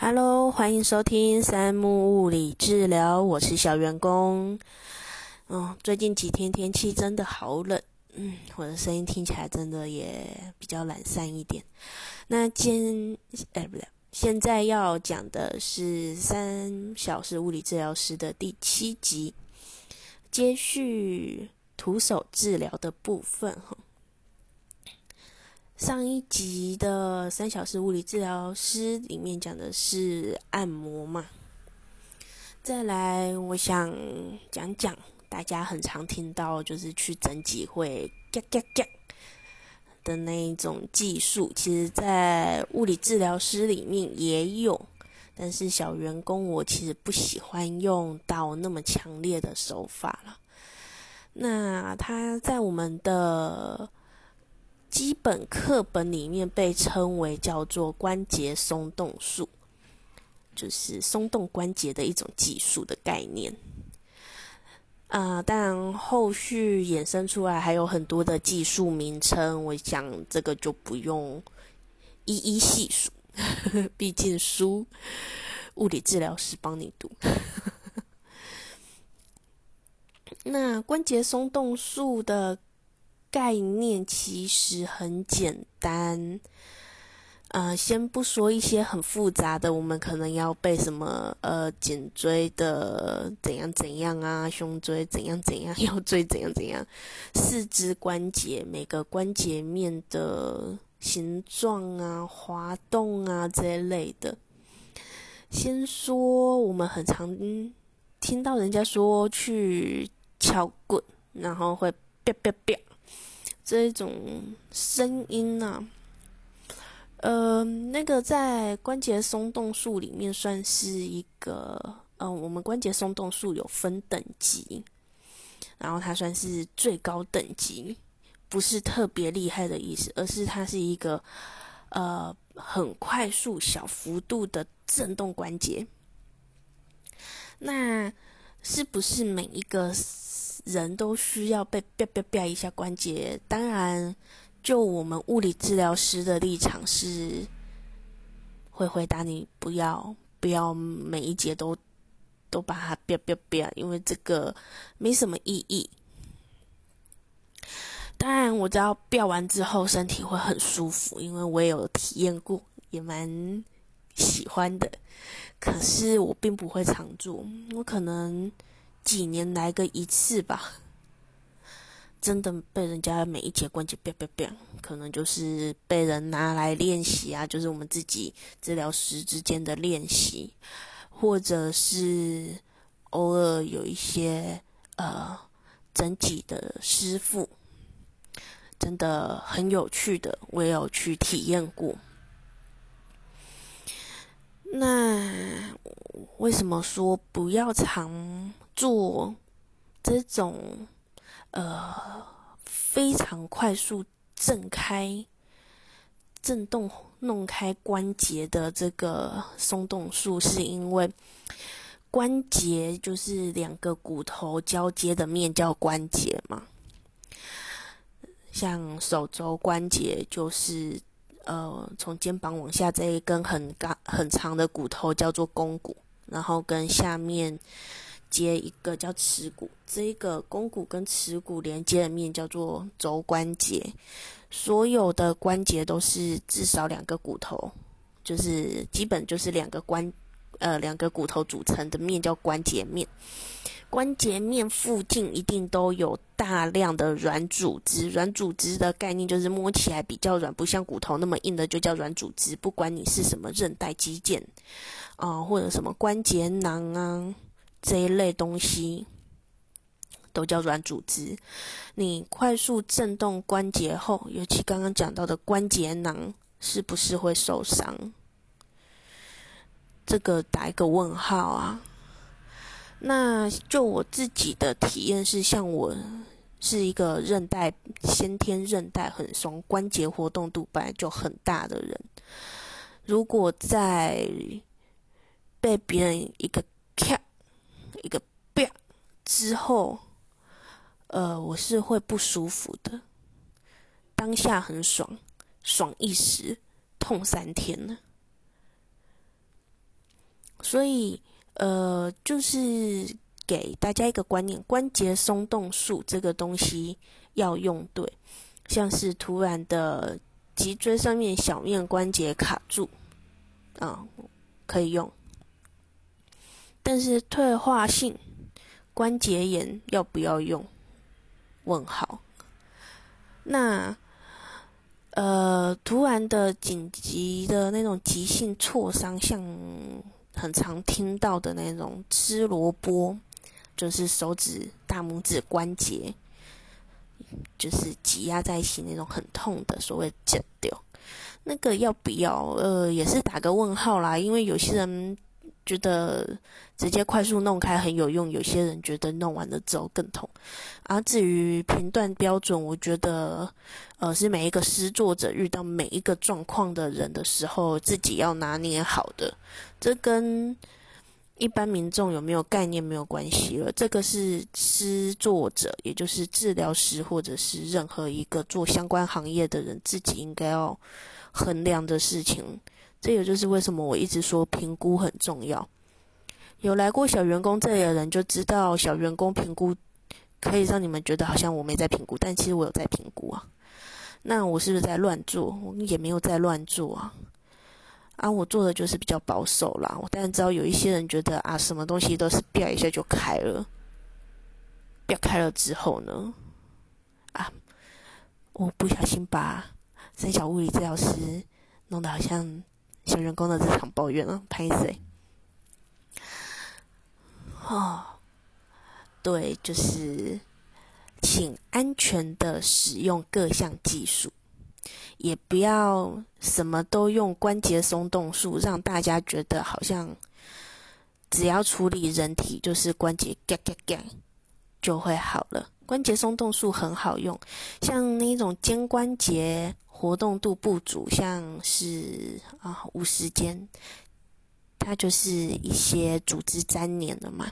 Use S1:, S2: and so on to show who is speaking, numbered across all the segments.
S1: Hello，欢迎收听三木物理治疗，我是小员工。嗯，最近几天天气真的好冷，嗯，我的声音听起来真的也比较懒散一点。那今哎不对，现在要讲的是三小时物理治疗师的第七集，接续徒手治疗的部分哈。上一集的三小时物理治疗师里面讲的是按摩嘛，再来我想讲讲大家很常听到就是去整脊会嘎嘎嘎的那一种技术，其实在物理治疗师里面也有，但是小员工我其实不喜欢用到那么强烈的手法了。那他在我们的。基本课本里面被称为叫做关节松动术，就是松动关节的一种技术的概念。啊，但后续衍生出来还有很多的技术名称，我想这个就不用一一细数，毕竟书物理治疗师帮你读。那关节松动术的。概念其实很简单，呃，先不说一些很复杂的，我们可能要背什么呃颈椎的怎样怎样啊，胸椎怎样怎样，腰椎怎样怎样，四肢关节每个关节面的形状啊、滑动啊这一类的。先说我们很常听到人家说去敲棍，然后会啪啪啪。这种声音呢，呃，那个在关节松动术里面算是一个，嗯，我们关节松动术有分等级，然后它算是最高等级，不是特别厉害的意思，而是它是一个，呃，很快速、小幅度的震动关节。那是不是每一个？人都需要被啪啪啪一下关节，当然，就我们物理治疗师的立场是，会回答你不要不要每一节都都把它啪啪啪，因为这个没什么意义。当然，我知道啪完之后身体会很舒服，因为我也有体验过，也蛮喜欢的。可是我并不会常做，我可能。几年来个一次吧，真的被人家每一节关节啪啪啪，可能就是被人拿来练习啊，就是我们自己治疗师之间的练习，或者是偶尔有一些呃整体的师傅，真的很有趣的，我也有去体验过。那为什么说不要常？做这种呃非常快速震开、震动、弄开关节的这个松动术，是因为关节就是两个骨头交接的面叫关节嘛。像手肘关节就是呃从肩膀往下这一根很高很长的骨头叫做肱骨，然后跟下面。接一个叫耻骨，这一个肱骨跟耻骨连接的面叫做肘关节。所有的关节都是至少两个骨头，就是基本就是两个关呃两个骨头组成的面叫关节面。关节面附近一定都有大量的软组织，软组织的概念就是摸起来比较软，不像骨头那么硬的就叫软组织。不管你是什么韧带、肌腱啊，或者什么关节囊啊。这一类东西都叫软组织。你快速震动关节后，尤其刚刚讲到的关节囊，是不是会受伤？这个打一个问号啊。那就我自己的体验是，像我是一个韧带先天韧带很松、关节活动度本来就很大的人，如果在被别人一个。一个啪之后，呃，我是会不舒服的。当下很爽，爽一时，痛三天呢。所以呃，就是给大家一个观念：关节松动术这个东西要用对，像是突然的脊椎上面小面关节卡住，啊，可以用。但是退化性关节炎要不要用？问号。那呃，突然的紧急的那种急性挫伤，像很常听到的那种吃萝卜，就是手指大拇指关节，就是挤压在一起那种很痛的，所谓剪掉，那个要不要？呃，也是打个问号啦，因为有些人。觉得直接快速弄开很有用，有些人觉得弄完了之后更痛。而至于评断标准，我觉得，呃，是每一个施作者遇到每一个状况的人的时候，自己要拿捏好的。这跟一般民众有没有概念没有关系了。这个是施作者，也就是治疗师或者是任何一个做相关行业的人自己应该要衡量的事情。这也就是为什么我一直说评估很重要。有来过小员工这里的人就知道，小员工评估可以让你们觉得好像我没在评估，但其实我有在评估啊。那我是不是在乱做？我也没有在乱做啊。啊，我做的就是比较保守啦。我当然知道有一些人觉得啊，什么东西都是啪一下就开了，啪开了之后呢，啊，我不小心把三小物理治疗师弄得好像。小员工的日常抱怨啊，拍谁？哦，对，就是请安全的使用各项技术，也不要什么都用关节松动术，让大家觉得好像只要处理人体就是关节嘎嘎嘎就会好了。关节松动术很好用，像那种肩关节。活动度不足，像是啊无时间，它就是一些组织粘连了嘛。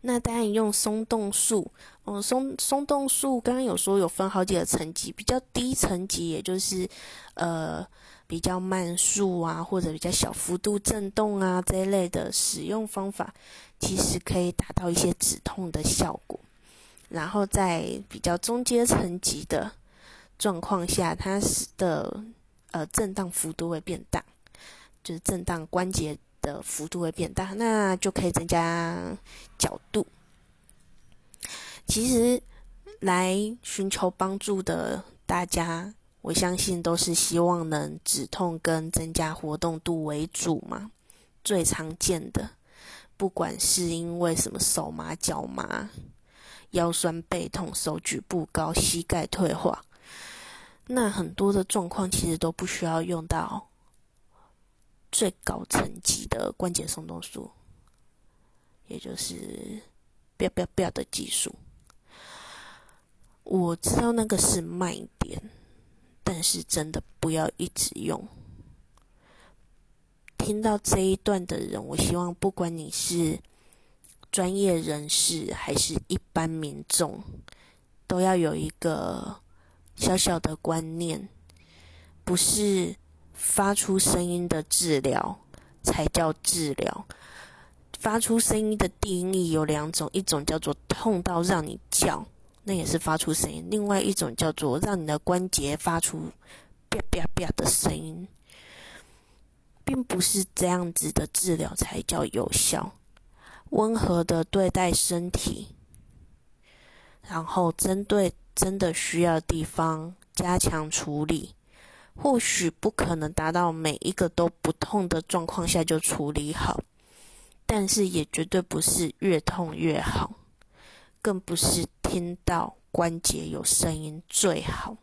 S1: 那当然用松动术，哦松松动术刚刚有说有分好几个层级，比较低层级也就是呃比较慢速啊，或者比较小幅度震动啊这一类的使用方法，其实可以达到一些止痛的效果。然后在比较中阶层级的。状况下，它是的呃震荡幅度会变大，就是震荡关节的幅度会变大，那就可以增加角度。其实来寻求帮助的大家，我相信都是希望能止痛跟增加活动度为主嘛。最常见的，不管是因为什么手麻、脚麻、腰酸背痛、手举不高、膝盖退化。那很多的状况其实都不需要用到最高层级的关节松动术，也就是“不要不要不要”的技术。我知道那个是卖点，但是真的不要一直用。听到这一段的人，我希望不管你是专业人士还是一般民众，都要有一个。小小的观念，不是发出声音的治疗才叫治疗。发出声音的定义有两种，一种叫做痛到让你叫，那也是发出声音；另外一种叫做让你的关节发出啪啪啪的声音，并不是这样子的治疗才叫有效。温和的对待身体，然后针对。真的需要地方加强处理，或许不可能达到每一个都不痛的状况下就处理好，但是也绝对不是越痛越好，更不是听到关节有声音最好。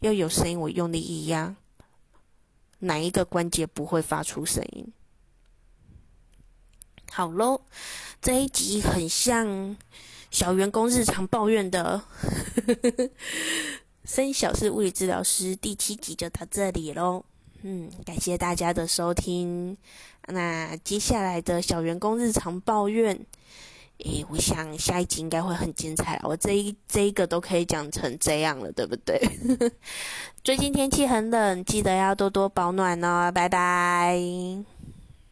S1: 要有声音，我用力一压，哪一个关节不会发出声音？好喽，这一集很像。小员工日常抱怨的，生小是物理治疗师第七集就到这里喽。嗯，感谢大家的收听。那接下来的小员工日常抱怨，诶，我想下一集应该会很精彩。我这一这一个都可以讲成这样了，对不对？最近天气很冷，记得要多多保暖哦。拜拜。